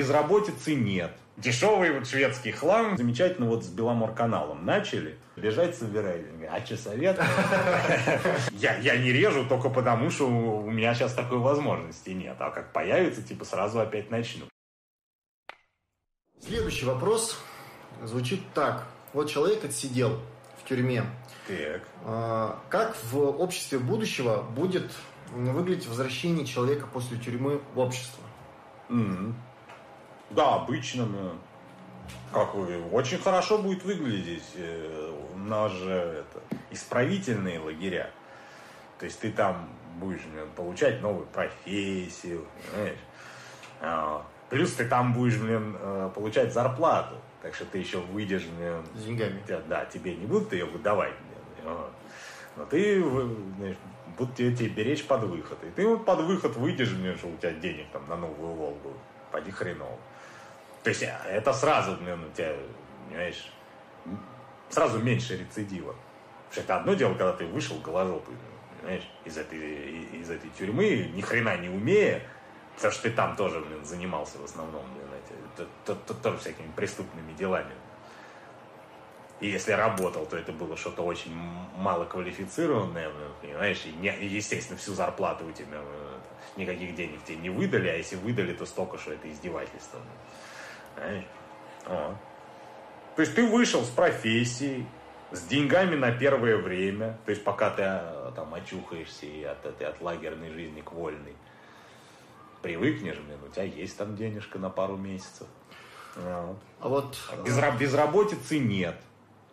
Безработицы нет. Дешевый вот шведский хлам. Замечательно вот с Беломор-каналом начали. Бежать собирали. А что совет? я, я не режу только потому, что у меня сейчас такой возможности нет. А как появится, типа сразу опять начну. Следующий вопрос звучит так. Вот человек отсидел в тюрьме. Так. А, как в обществе будущего будет выглядеть возвращение человека после тюрьмы в общество? Mm-hmm. Да, обычно, ну, как вы, очень хорошо будет выглядеть. Э, у нас же это, исправительные лагеря. То есть ты там будешь блин, получать новую профессию, понимаешь? А, плюс ты там будешь, блин, э, получать зарплату. Так что ты еще выйдешь, блин, С деньгами. Да, тебе не будут ее выдавать, блин, но ты, знаешь, будут тебе, тебе беречь под выход. И ты вот под выход выйдешь, блин, что у тебя денег там на новую Волгу. Поди хреново. То есть а, это сразу, блин, у тебя, понимаешь, сразу меньше рецидива. Потому что это одно дело, когда ты вышел голожопый, понимаешь, из этой, из этой тюрьмы, ни хрена не умея, потому что ты там тоже, блин, занимался в основном, блин, эти, то, то, то, тоже всякими преступными делами. И если работал, то это было что-то очень малоквалифицированное, понимаешь, и, не, естественно, всю зарплату у тебя, никаких денег тебе не выдали, а если выдали, то столько, что это издевательство. Понимаешь? Вот. То есть ты вышел с профессией, с деньгами на первое время, то есть пока ты а, там очухаешься и от этой от лагерной жизни к вольной, привыкнешь, блин, у тебя есть там денежка на пару месяцев. А вот Безра- безработицы нет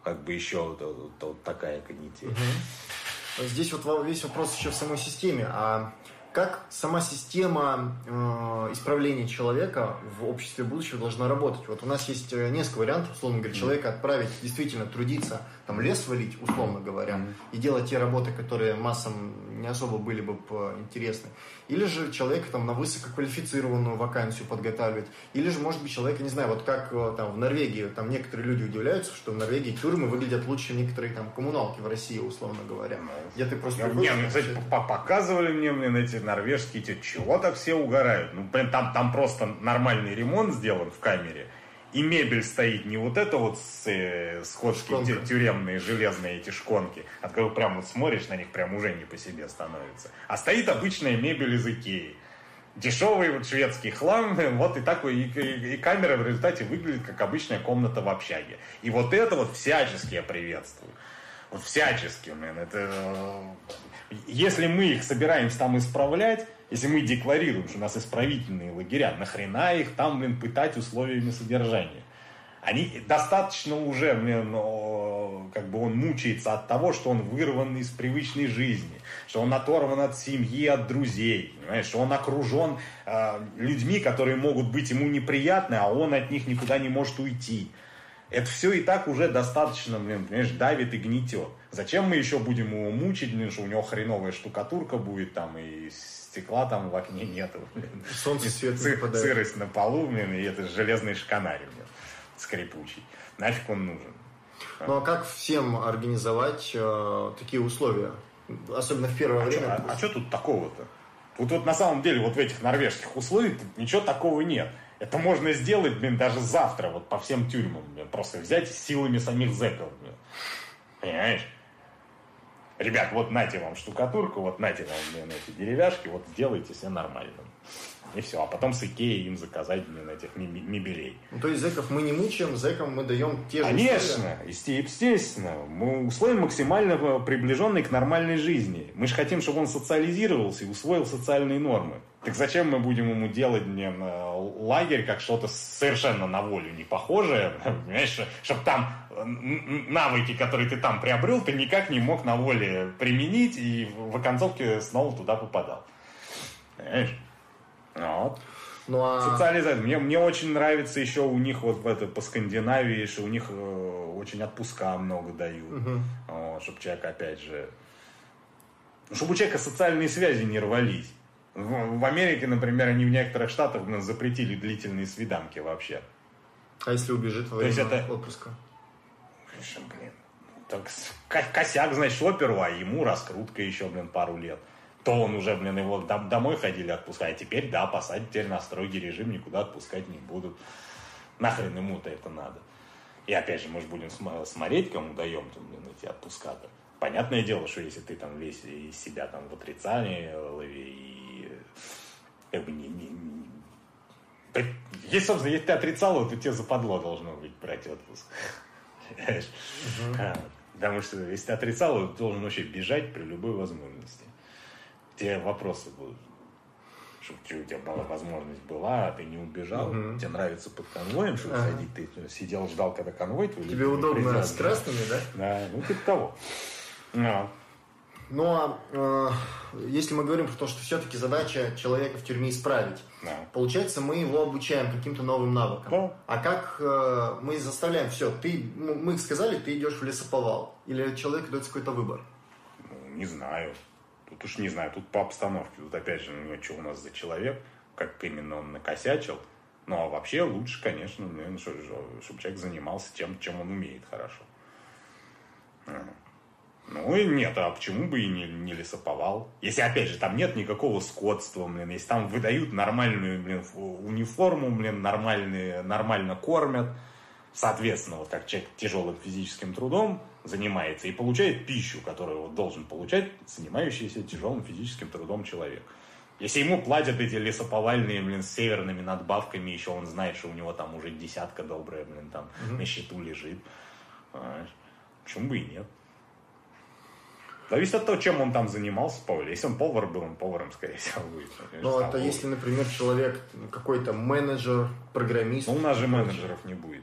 как бы еще вот, вот, вот такая канитель. Угу. Здесь вот весь вопрос еще в самой системе. А как сама система э, исправления человека в обществе будущего должна работать? Вот у нас есть э, несколько вариантов, условно говоря, человека отправить действительно трудиться, там лес валить, условно говоря, и делать те работы, которые массам не особо были бы интересны. Или же человека там на высококвалифицированную вакансию подготавливать. Или же, может быть, человека, не знаю, вот как э, там в Норвегии, там некоторые люди удивляются, что в Норвегии тюрьмы выглядят лучше некоторые там коммуналки в России, условно говоря. Где ты просто... Не, ну, кстати, показывали мне, блин, эти норвежские, эти, чего так все угорают? Ну, блин, там, там просто нормальный ремонт сделан в камере и мебель стоит не вот это вот с, э, сходки Шконка. тюремные железные эти шконки, от которых прям вот смотришь на них, прям уже не по себе становится. А стоит обычная мебель из Икеи. Дешевый вот шведский хлам, вот и такой, и, и, и камера в результате выглядит как обычная комната в общаге. И вот это вот всячески я приветствую. Вот всячески, man, это... Э, если мы их собираемся там исправлять, если мы декларируем, что у нас исправительные лагеря, нахрена их там, блин, пытать условиями содержания? Они достаточно уже, блин, как бы он мучается от того, что он вырван из привычной жизни, что он оторван от семьи, от друзей, понимаешь, что он окружен э, людьми, которые могут быть ему неприятны, а он от них никуда не может уйти. Это все и так уже достаточно, блин, понимаешь, давит и гнетет. Зачем мы еще будем его мучить, блин, что у него хреновая штукатурка будет там и стекла там в окне нету. Блин. Солнце свет Сы- Сырость на полу, блин, и это железный шканарь, блин, скрипучий. Нафиг он нужен? Ну а как всем организовать э, такие условия? Особенно в первое а время. Что, а, а что тут такого-то? Вот, вот на самом деле вот в этих норвежских условиях ничего такого нет. Это можно сделать, блин, даже завтра, вот по всем тюрьмам, блин, просто взять силами самих зэков, блин. Понимаешь? Ребят, вот нате вам штукатурку, вот нате вам, блин, эти деревяшки, вот сделайте все нормально. И все. А потом с Икеей им заказать, блин, этих мебелей. Ну, то есть зэков мы не мучаем, зэкам мы даем те же Конечно, условия. естественно. Мы условия максимально приближенные к нормальной жизни. Мы же хотим, чтобы он социализировался и усвоил социальные нормы. Так зачем мы будем ему делать блин, лагерь как что-то совершенно на волю не похожее, понимаешь, чтобы там навыки, которые ты там приобрел, ты никак не мог на воле применить и в оконцовке снова туда попадал. Понимаешь? Вот. Ну, а... Социализация. Мне, мне очень нравится еще у них вот в это, по Скандинавии, что у них э, очень отпуска много дают. Угу. Вот, чтобы человек, опять же... Чтобы у человека социальные связи не рвались. В, в Америке, например, они в некоторых штатах ну, запретили длительные свиданки вообще. А если убежит во время это... отпуска? Блин, так, косяк, значит, оперу, а ему раскрутка еще, блин, пару лет. То он уже, блин, его домой ходили отпускать, а теперь, да, посадить теперь на строгий режим, никуда отпускать не будут. Нахрен ему-то это надо. И опять же, мы же будем смотреть, кому даем там, блин, эти отпуска-то. Понятное дело, что если ты там весь из себя там в отрицании лови и как бы не, не, не... Если, собственно, если ты отрицал, то тебе западло должно быть брать отпуск. А, потому что если ты отрицал, ты должен вообще бежать при любой возможности. Тебе вопросы будут чтобы у тебя была возможность была, а ты не убежал, угу. тебе нравится под конвоем, чтобы ага. сходить, ты сидел, ждал, когда конвой твой Тебе удобно придет, с красными, да? Да, ну типа того. А. Ну а э, если мы говорим про то, что все-таки задача человека в тюрьме исправить, да. получается, мы его обучаем каким-то новым навыкам. Да. А как э, мы заставляем все? Ты, мы сказали, ты идешь в лесоповал, или человеку дается какой-то выбор? Ну, не знаю. Тут уж не знаю, тут по обстановке. Тут опять же, ну, что у нас за человек, как именно он накосячил. Ну, а вообще лучше, конечно, наверное, чтобы, чтобы человек занимался тем, чем он умеет хорошо. Ну и нет, а почему бы и не, не лесоповал? Если, опять же, там нет никакого скотства, блин, если там выдают нормальную, блин, униформу, блин, нормальные, нормально кормят, соответственно, вот как человек тяжелым физическим трудом занимается и получает пищу, которую вот должен получать занимающийся тяжелым физическим трудом человек. Если ему платят эти лесоповальные, блин, с северными надбавками, еще он знает, что у него там уже десятка добрая, блин, там mm-hmm. на счету лежит. Понимаешь? Почему бы и нет? Зависит от того, чем он там занимался, повар. Если он повар был, он поваром, скорее всего, будет. Ну, это если, например, человек какой-то менеджер, программист. Ну, у нас же менеджеров не будет.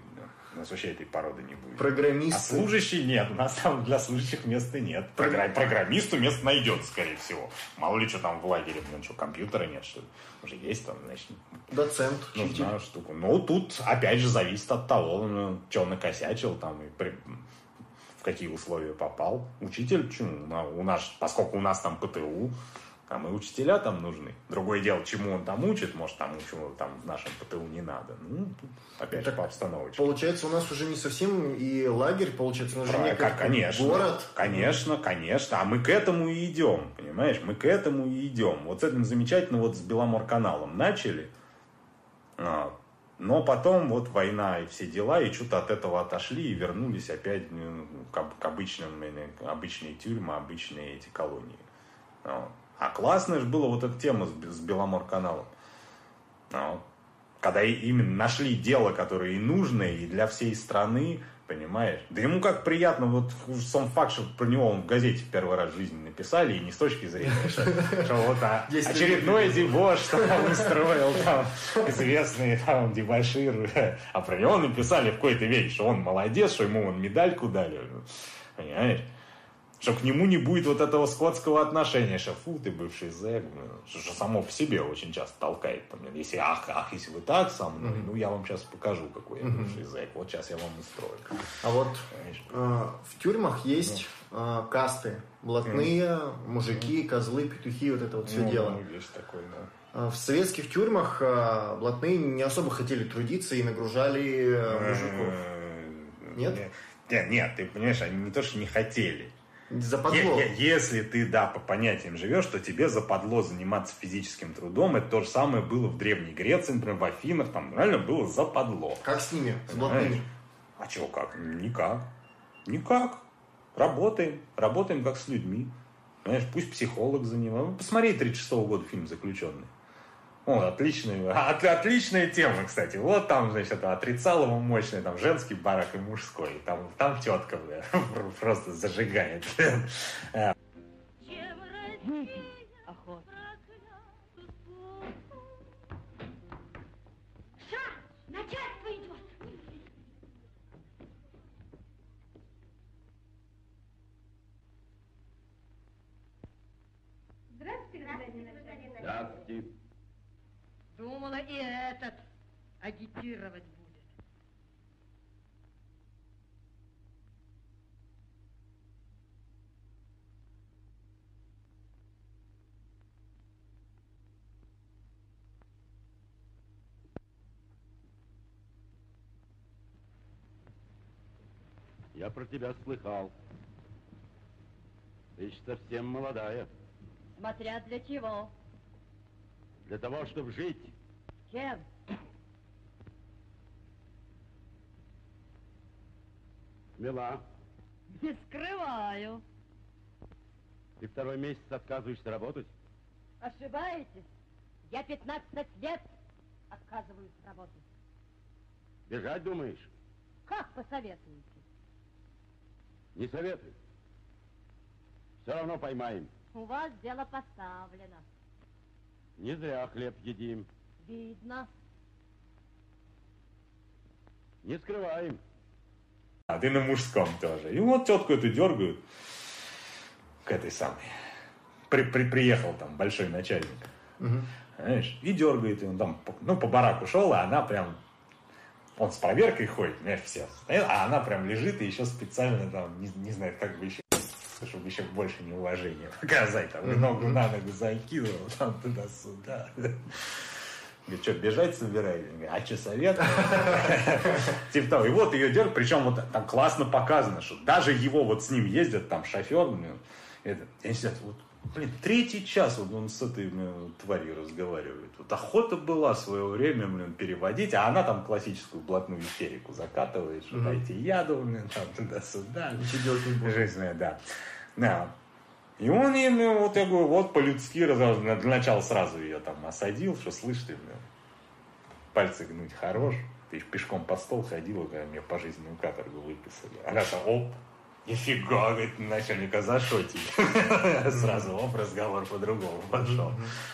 Нас вообще этой породы не будет. Программист. А служащий нет. У нас там для служащих места нет. Програ... Программисту место найдет, скорее всего. Мало ли, что там в лагере, блин, что, компьютера нет, что ли? Уже есть там, значит. Доцент, Нужна штука. Ну, тут, опять же, зависит от того, ну, что он накосячил там и при какие условия попал. Учитель, почему? У нас, поскольку у нас там ПТУ, там и учителя там нужны. Другое дело, чему он там учит, может, там чему там в нашем ПТУ не надо. Ну, опять так же, по обстановке. Получается, у нас уже не совсем и лагерь, получается, у нас уже как, конечно, город. Конечно, конечно. А мы к этому и идем, понимаешь? Мы к этому и идем. Вот с этим замечательно вот с Беломор-каналом начали. А, но потом вот война и все дела, и что-то от этого отошли и вернулись опять ну, к, к обычным, обычные тюрьмы, обычные эти колонии. А классная же была вот эта тема с, с Беломор-каналом. Когда именно нашли дело, которое и нужное, и для всей страны, Понимаешь? Да ему как приятно, вот сам факт, что про него он в газете первый раз в жизни написали, и не с точки зрения, что, что вот а, очередной дебош, что там устроил там известный там дебашир, а про него написали в какой-то веке, что он молодец, что ему он медальку дали. Понимаешь? Что к нему не будет вот этого скотского отношения, что фу, ты бывший зэк, что, что само в себе очень часто толкает. Там, если ах, ах, если вы так со мной, mm-hmm. ну я вам сейчас покажу, какой я бывший mm-hmm. зэк, вот сейчас я вам устрою. А вот э, в тюрьмах есть э, касты, блатные, mm-hmm. мужики, козлы, петухи, вот это вот все ну, дело. Ну, есть такое, да. Э, в советских тюрьмах э, блатные не особо хотели трудиться и нагружали э, мужиков. Нет? Нет, нет, ты понимаешь, они не то, что не хотели. Западло. Если ты, да, по понятиям живешь, то тебе западло заниматься физическим трудом. Это то же самое было в Древней Греции, например, в Афинах. Там реально было западло. Как с ними? С блатными? А чего как? Никак. Никак. Работаем. Работаем как с людьми. Понимаешь, пусть психолог занимается. Ну, посмотри 36 -го года фильм «Заключенный». О, отличная, от, отличная тема, кстати. Вот там, значит, это отрицалово мощный, там женский барак и мужской. Там, там тетка, бля, просто зажигает. Здравствуйте. Думала, и этот агитировать будет. Я про тебя слыхал. Ты еще совсем молодая. Смотря для чего. Для того, чтобы жить. Чем? Смела. Не скрываю. Ты второй месяц отказываешься работать? Ошибаетесь. Я 15 лет отказываюсь работать. Бежать думаешь? Как посоветуете? Не советуй. Все равно поймаем. У вас дело поставлено. Не зря хлеб едим. Видно. Не скрываем. А ты на мужском тоже. И вот тетку эту дергают к этой самой. При, при- приехал там большой начальник. Знаешь, и дергает, и он там, ну, по бараку шел, а она прям, он с проверкой ходит, знаешь, все, а она прям лежит и еще специально там, не, не знает, как бы еще, чтобы еще больше неуважения показать, там, и ногу на ногу закидывал, там, туда-сюда. Говорит, что, бежать собираетесь? Говорит, А что, совет? Типа того. И вот ее дергают, причем вот там классно показано, что даже его вот с ним ездят, там шофер, этот, и они сидят, вот, блин, третий час вот он с этой блин, тварью разговаривает. Вот охота была в свое время, блин, переводить, а она там классическую блатную истерику закатывает, что дайте яду, блин, там туда-сюда. Ничего делать не буду. Жизнь да. Да. И он им, ну, вот я говорю, вот по-людски для начала сразу ее там осадил, что слышь ты, блин, пальцы гнуть хорош. Ты пешком по стол ходила, когда мне пожизненную каторгу выписали. Она там, оп, нифига, говорит, начальника зашотить. Сразу, оп, разговор по-другому пошел.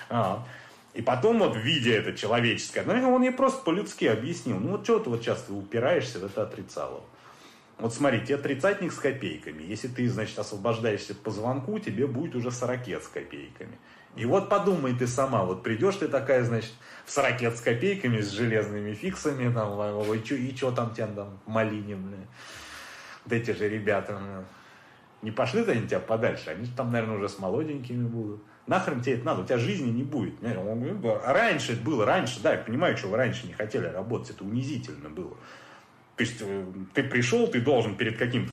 А. И потом вот, видя это человеческое, ну, он ей просто по-людски объяснил. Ну, вот что ты вот сейчас ты упираешься это отрицало. Вот смотри, тебе тридцатник с копейками. Если ты, значит, освобождаешься по звонку, тебе будет уже сорокет с копейками. И вот подумай ты сама, вот придешь ты такая, значит, в сорокет с копейками, с железными фиксами, там, и что чё там тебя там блин. Вот эти же ребята, блин. Не пошли-то они тебя подальше, они же там, наверное, уже с молоденькими будут. Нахрен тебе это надо, у тебя жизни не будет. Понимаешь? Он говорит, «Да, раньше это было, раньше, да, я понимаю, что вы раньше не хотели работать, это унизительно было. То есть э, ты пришел, ты должен перед каким-то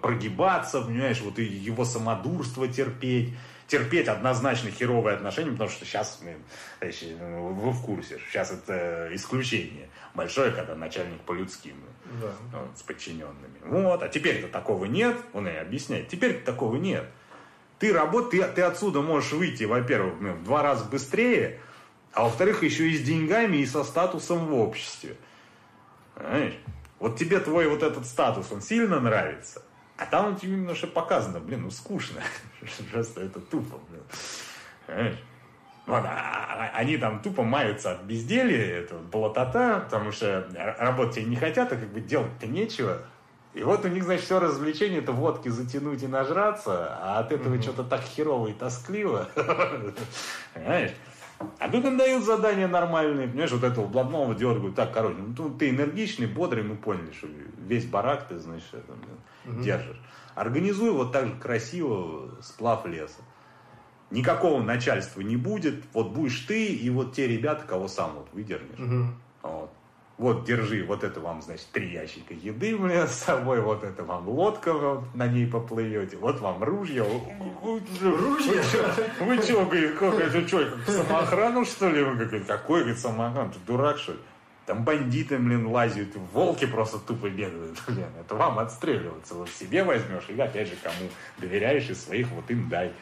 прогибаться, понимаешь, вот и его самодурство терпеть, терпеть однозначно херовые отношения, потому что сейчас, товарищи, ну, вы в курсе, сейчас это исключение большое, когда начальник по-людски, Да. вот, с подчиненными. Вот, а теперь-то такого нет, он и объясняет, теперь-то такого нет. Ты работ, ты, ты отсюда можешь выйти, во-первых, в два раза быстрее, а во-вторых, еще и с деньгами, и со статусом в обществе. Понимаешь? Вот тебе твой вот этот статус, он сильно нравится, а там тебе немножко показано, блин, ну скучно. Просто это тупо, блин. Понимаешь? Вот, а- а- они там тупо маются от безделья, это болотота, потому что работать они не хотят, а как бы делать-то нечего. И вот у них, значит, все развлечение это водки затянуть и нажраться, а от этого что-то так херово и тоскливо. Понимаешь? А тут им дают задания нормальные, понимаешь, вот этого блатного дергают, так, короче, ну ты энергичный, бодрый, мы поняли, что весь барак ты, значит, это, блин, держишь. Организуй вот так же красиво сплав леса. Никакого начальства не будет, вот будешь ты и вот те ребята, кого сам вот выдернешь. Мгм. Вот. Вот, держи, вот это вам, значит, три ящика еды, блин, с собой, вот это вам лодка, вот, на ней поплывете, вот вам ружья. Ружья? Вы что, говорит, как это что, самоохрану, что ли? Вы говорите, какой, говорит, самоохран, ты дурак, что ли? Там бандиты, блин, лазят, волки просто тупо бегают, блин, это вам отстреливаться, вот себе возьмешь, и опять же, кому доверяешь из своих, вот им дай.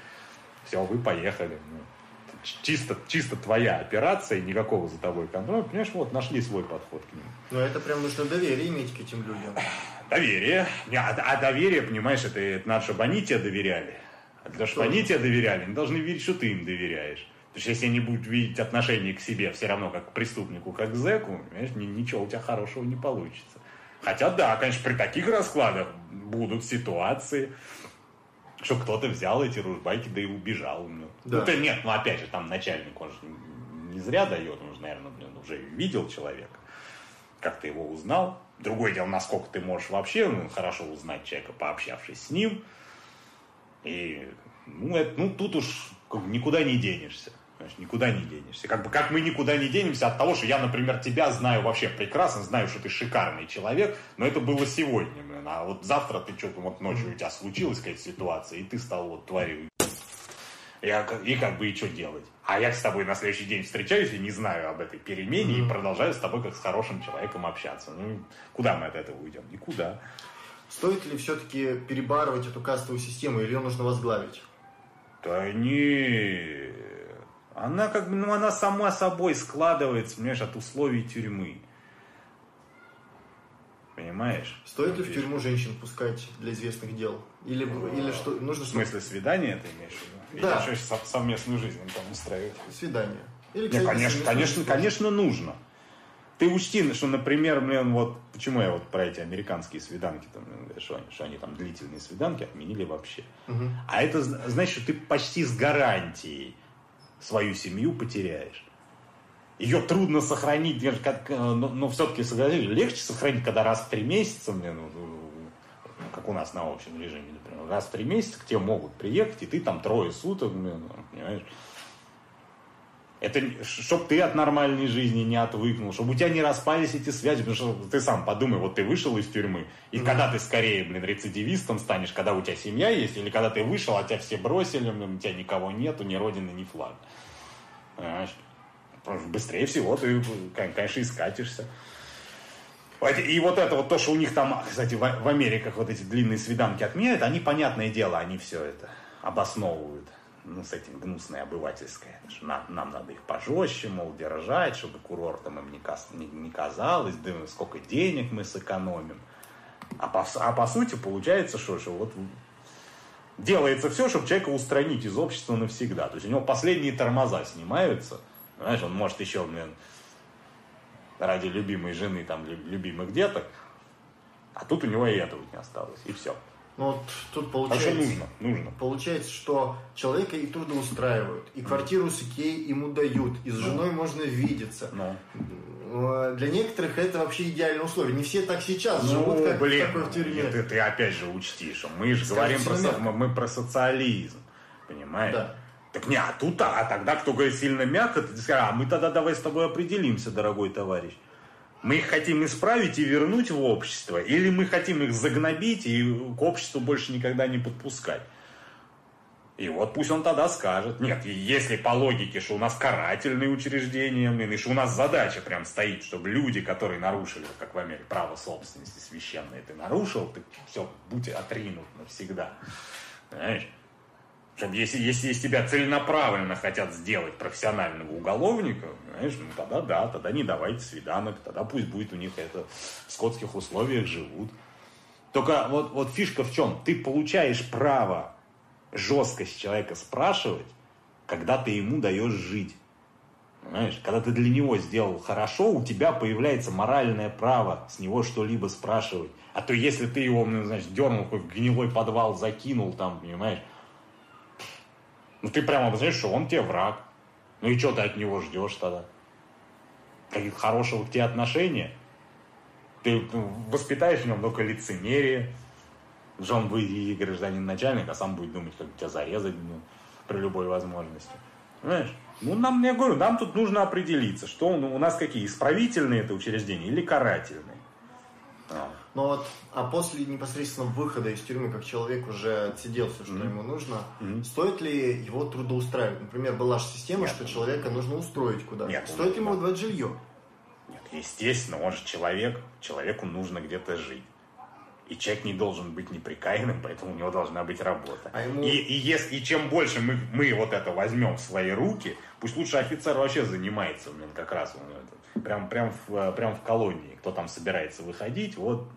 Все, вы поехали. Ну, чисто, чисто твоя операция, никакого за тобой контроля. Понимаешь, вот нашли свой подход к ним. Но это прям нужно доверие иметь к этим людям. Доверие. А, а доверие, понимаешь, это, это надо, чтобы они тебе доверяли. А для того, чтобы они тебе доверяли, они должны видеть, что ты им доверяешь. Потому что если они будут видеть отношение к себе все равно как к преступнику, как к зэку, понимаешь, ни- ничего у тебя хорошего не получится. Хотя да, конечно, при таких раскладах будут ситуации, что кто-то взял эти ружбайки, да и убежал. Ну, Да. Ну, то нет, ну опять же, там начальник, он же не зря дает, он же, наверное, блин, уже видел человека, как ты его узнал. Другое дело, насколько ты можешь вообще ну, хорошо узнать человека, пообщавшись с ним. И ну, это, ну тут уж никуда не денешься. Понимаешь, никуда не денешься. Как бы как мы никуда не денемся от того, что я, например, тебя знаю вообще прекрасно, знаю, что ты шикарный человек, но это было сегодня, блин. А вот завтра ты что-то вот ночью у тебя случилась какая-то ситуация, и ты стал вот тварью. Я, и как бы и что делать? А я с тобой на следующий день встречаюсь и не знаю об этой перемене и продолжаю с тобой как с хорошим человеком общаться. Ну, куда мы от этого уйдем? Никуда. Стоит ли все-таки перебарывать эту кастовую систему или ее нужно возглавить? Да не. Она как бы, ну, она сама собой складывается, понимаешь, от условий тюрьмы. Понимаешь? Стоит ли Ну, в тюрьму женщин пускать для известных дел? Или, или что, нужно В смысле свидания ты имеешь в виду? Да. Или что, сов- совместную жизнь там устраивать? свидание? Или, кстати, конечно, совместное конечно, жительство? конечно, нужно. Ты учти, что, например, блин, вот почему я вот про эти американские свиданки, там, что, они, что они там длительные свиданки отменили вообще. Мгм. А это зна- значит, что ты почти с гарантией свою семью потеряешь. Ее трудно сохранить, как, э, но, но все-таки согласись, легче сохранить, когда раз в три месяца, блин, ну, ну, как у нас на общем режиме, например, раз в три месяца к тебе могут приехать, и ты там трое суток, блин, ну, понимаешь? Это чтобы ты от нормальной жизни не отвыкнул, чтобы у тебя не распались эти связи, потому что ты сам подумай, вот ты вышел из тюрьмы, и когда ты скорее, блин, рецидивистом станешь, когда у тебя семья есть, или когда ты вышел, а тебя все бросили, блин, у тебя никого нету, ни родины, ни флага. Понимаешь? Быстрее всего ты, конечно, и скатишься. Вот, И вот это вот то, что у них там, кстати, в Америках вот эти длинные свиданки отменяют, они, понятное дело, они все это обосновывают. Ну, с этим гнусное обывательское. Нам, нам надо их пожестче, мол, держать, чтобы курортом им не, не- не казалось, да сколько денег мы сэкономим. А по, а по сути получается, что, что вот делается все, чтобы человека устранить из общества навсегда. То есть у него последние тормоза снимаются. Знаешь, он может еще, блин, ради любимой жены, там, лю- любимых деток, а тут у него и этого не осталось, и все. Ну вот тут А что получается... нужно? Нужно. Получается, что человека и трудоустраивают, и квартиру с Икеей ему дают, и с женой можно видеться. Ну, Э, Для некоторых это вообще идеальные условия. Не все так сейчас ну живут, как блин, такой в тюрьме. ты, ты опять же учти, что мы же Скажем, говорим про, со- мы, мы про социализм, понимаешь? Да. Так не, а тут, а тогда, кто говорит сильно мягко, ты скажешь, а мы тогда давай с тобой определимся, дорогой товарищ. Мы их хотим исправить и вернуть в общество, или мы хотим их загнобить и к обществу больше никогда не подпускать. И вот пусть он тогда скажет. Нет, если по логике, что у нас карательные учреждения, и что у нас задача прям стоит, чтобы люди, которые нарушили, как в Америке, право собственности священное, ты нарушил, ты все, будь отринут навсегда. Понимаешь? Чтобы если, если из тебя целенаправленно хотят сделать профессионального уголовника, знаешь, ну тогда да, тогда не давайте свиданок, тогда пусть будет у них это в скотских условиях живут. Только вот, вот фишка в чем? Ты получаешь право жестко с человека спрашивать, когда ты ему даешь жить. Понимаешь? Когда ты для него сделал хорошо, у тебя появляется моральное право с него что-либо спрашивать. А то если ты его, ну, значит, дернул, в гнилой подвал закинул там, понимаешь, ну ты прямо знаешь, что он тебе враг. Ну и что ты от него ждешь тогда? Каких хорошего к тебе отношения? Ты ну, воспитаешь в нем только лицемерие. Что он будет и гражданин начальник, а сам будет думать, как тебя зарезать ну, при любой возможности. Понимаешь? Ну, нам, я говорю, нам тут нужно определиться, что ну, у нас какие, исправительные это учреждения или карательные. А. Но вот, а после непосредственно выхода из тюрьмы, как человек уже отсидел все, что Мгм. ему нужно, Мгм. стоит ли его трудоустраивать? Например, была же система, Нет. что человека нужно устроить куда-то. Нет, стоит ли ему да. жилье? Нет, естественно, он же человек, человеку нужно где-то жить. И человек не должен быть неприкаянным, поэтому у него должна быть работа. А ему- и, и, если, и чем больше мы, мы вот это возьмем в свои руки, пусть лучше офицер вообще занимается, блин, как раз он это, прям, прям, в, прям в колонии, кто там собирается выходить, вот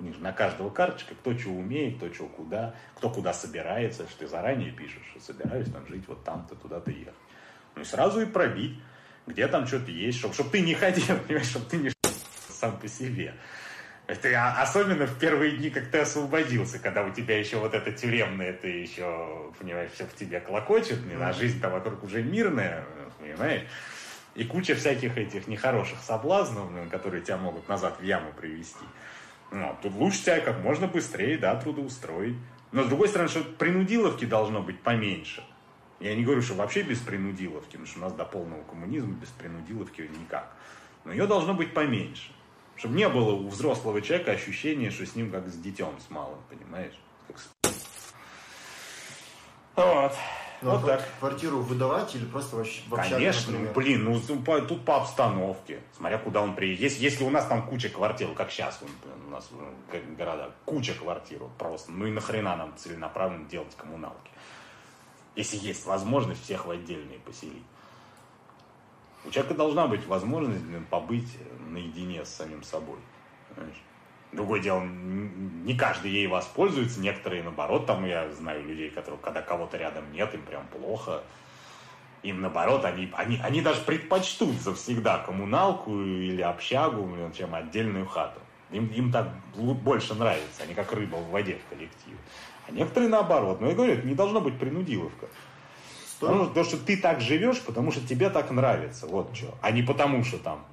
у них же на каждого карточка, кто что умеет, кто что куда, кто куда собирается, что ты заранее пишешь, что собираюсь там жить вот там-то, туда-то ехать. Ну и сразу и пробить, где там что-то есть, чтобы, чтобы ты не ходил, понимаешь, чтобы ты не сам по себе. Это особенно в первые дни, как ты освободился, когда у тебя еще вот это тюремное, ты еще, понимаешь, все в тебе клокочет, а жизнь-то вокруг уже мирная, понимаешь? И куча всяких этих нехороших соблазнов, которые тебя могут назад в яму привести. Ну, тут лучше тебя как можно быстрее, да, трудоустроить. Но с другой стороны, что принудиловки должно быть поменьше. Я не говорю, что вообще без принудиловки, потому что у нас до полного коммунизма без принудиловки никак. Но ее должно быть поменьше. Чтобы не было у взрослого человека ощущения, что с ним как с детем, с малым, понимаешь? Как с- Вот. Ну, вот а так. квартиру выдавать или просто вообще Конечно, например? блин, ну по- тут по обстановке, смотря куда он приедет. Если, если у нас там куча квартир, как сейчас у нас как города, куча квартир просто, ну и нахрена нам целенаправленно делать коммуналки? Если есть возможность всех в отдельные поселить. У человека должна быть возможность блин, побыть наедине с самим собой. понимаешь? Другое дело, не каждый ей воспользуется, некоторые наоборот, там я знаю людей, которые, когда кого-то рядом нет, им прям плохо. Им наоборот, они, они, они даже предпочтут завсегда коммуналку или общагу, чем отдельную хату. Им, им так больше нравится, они как рыба в воде в коллективе. А некоторые наоборот. Но я говорю, это не должно быть принудиловка. Потому, что- потому что ты так живешь, потому что тебе так нравится. Вот что. А не потому, что там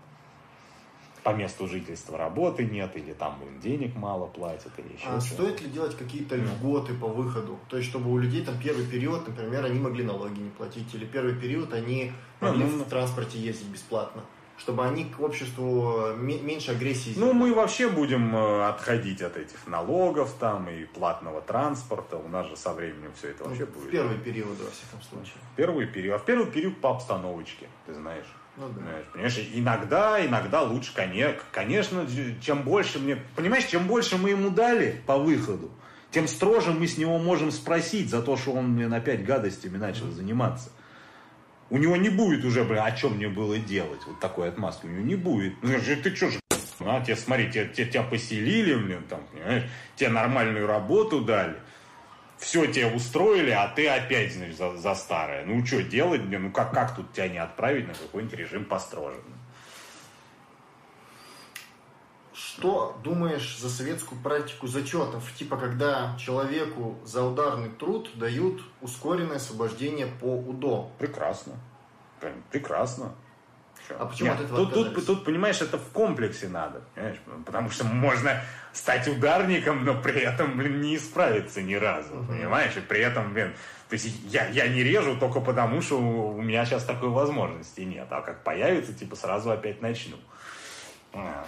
по месту жительства работы нет, или там блин, денег мало платят, или еще А стоит ли делать какие-то льготы по выходу? То есть, чтобы у людей там первый период, например, они могли налоги не платить, или первый период они Ну, могли ну, в транспорте ездить бесплатно, чтобы они к обществу ме- меньше агрессии Ну, мы вообще будем э, отходить от этих налогов там и платного транспорта. У нас же со временем все это Ну, вообще в будет. первые периоды, во всяком случае. В первый период. А в первый период по обстановочке, ты знаешь. Ну да. Понимаешь, понимаешь, иногда, иногда лучше, коне- конечно, чем больше мне, понимаешь, чем больше мы ему дали по выходу, тем строже мы с него можем спросить за то, что он, блин, опять гадостями начал заниматься. У него не будет уже, блин, о чем мне было делать, вот такой отмазки у него не будет. Ну, ты что же, а, тебе, смотри, тебя, тебя, тебя поселили, блин, там, понимаешь, тебе нормальную работу дали, все тебе устроили, а ты опять, значит, за, за старое. Ну, что делать, блин, ну, как, как тут тебя не отправить на какой-нибудь режим построже? Что думаешь за советскую практику зачетов? Типа, когда человеку за ударный труд дают ускоренное освобождение по УДО. Прекрасно. Прекрасно. А почему от этого тут, тут, тут, понимаешь, это в комплексе надо. Понимаешь? Потому что можно стать ударником, но при этом, блин, не исправиться ни разу. Понимаешь? И при этом, блин, то есть я, я не режу только потому, что у меня сейчас такой возможности нет. А как появится, типа сразу опять начну. А.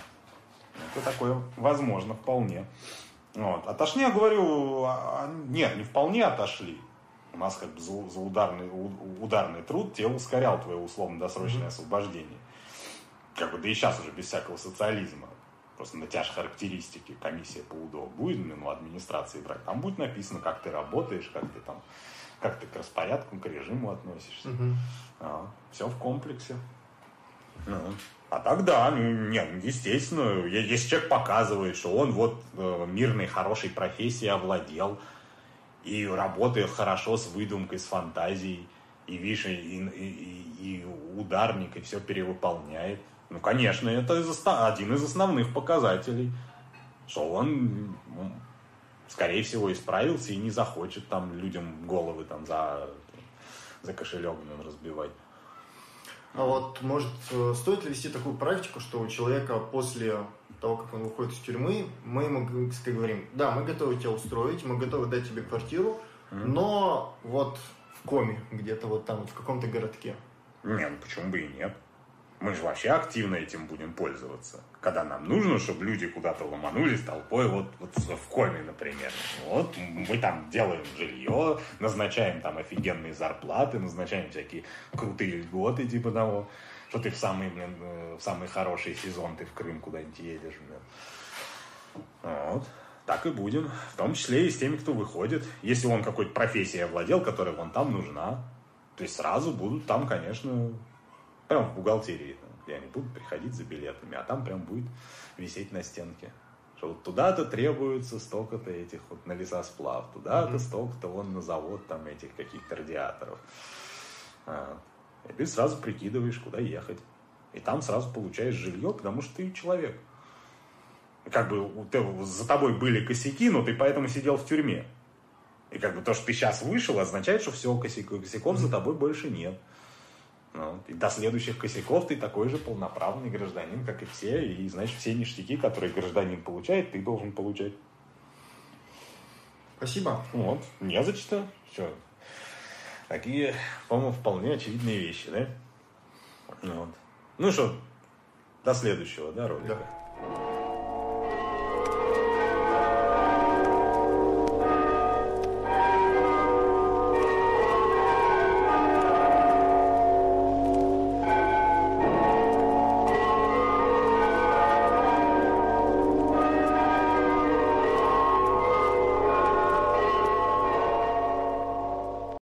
Это такое возможно вполне. Вот. Отошли, я говорю, а, а, нет, не вполне отошли. У нас как бы за, за ударный, ударный труд тебе ускорял твое условно-досрочное освобождение. Как бы, да и сейчас уже без всякого социализма. Просто на те же характеристики комиссия по УДО будет, ну, администрации брать. Там будет написано, как ты работаешь, как ты там, как ты к распорядку, к режиму относишься. все в комплексе. Ну, А так да, ну, нет, ну, естественно, если человек показывает, что он вот э, мирной, хорошей профессией овладел, и работает хорошо с выдумкой, с фантазией, и, видишь, и, и- и- ударник, и все перевыполняет. Ну, конечно, это из один из основных показателей, что он, ну, скорее всего, исправился и не захочет там людям головы там за, за кошелек блин, разбивать. А вот, может, стоит ли вести такую практику, что у человека после того, как он выходит из тюрьмы, мы ему говорим, да, мы готовы тебя устроить, мы готовы дать тебе квартиру, но вот в коме, где-то вот там, в каком-то городке. Не, ну почему бы и нет? Мы же вообще активно этим будем пользоваться. Когда нам нужно, чтобы люди куда-то ломанулись толпой, вот, вот в коме, например. Вот мы там делаем жилье, назначаем там офигенные зарплаты, назначаем всякие крутые льготы, типа того, что ты в самый, блин, э, в самый хороший сезон ты в Крым куда-нибудь едешь, блин. Вот. Так и будем. В том числе и с теми, кто выходит. Если он какой-то профессией овладел, которая вон там нужна, то есть сразу будут там, конечно, прям в бухгалтерии, где они будут приходить за билетами, а там прям будет висеть на стенке. Что вот туда-то требуется столько-то этих вот на лесосплав, туда-то столько-то вон на завод там этих каких-то радиаторов. А, И ты сразу прикидываешь, куда ехать. И там сразу получаешь жилье, потому что ты человек. Как бы те- за тобой были косяки, но ты поэтому сидел в тюрьме. И как бы то, что ты сейчас вышел, означает, что все, косяков, косяков за тобой больше нет. Ну, и до следующих косяков ты такой же полноправный гражданин, как и все. И, значит, все ништяки, которые гражданин получает, ты должен получать. Спасибо. Вот, не за что. Что? Такие, по-моему, вполне очевидные вещи, да? Вот. Ну что, до следующего, да, ролика? Да.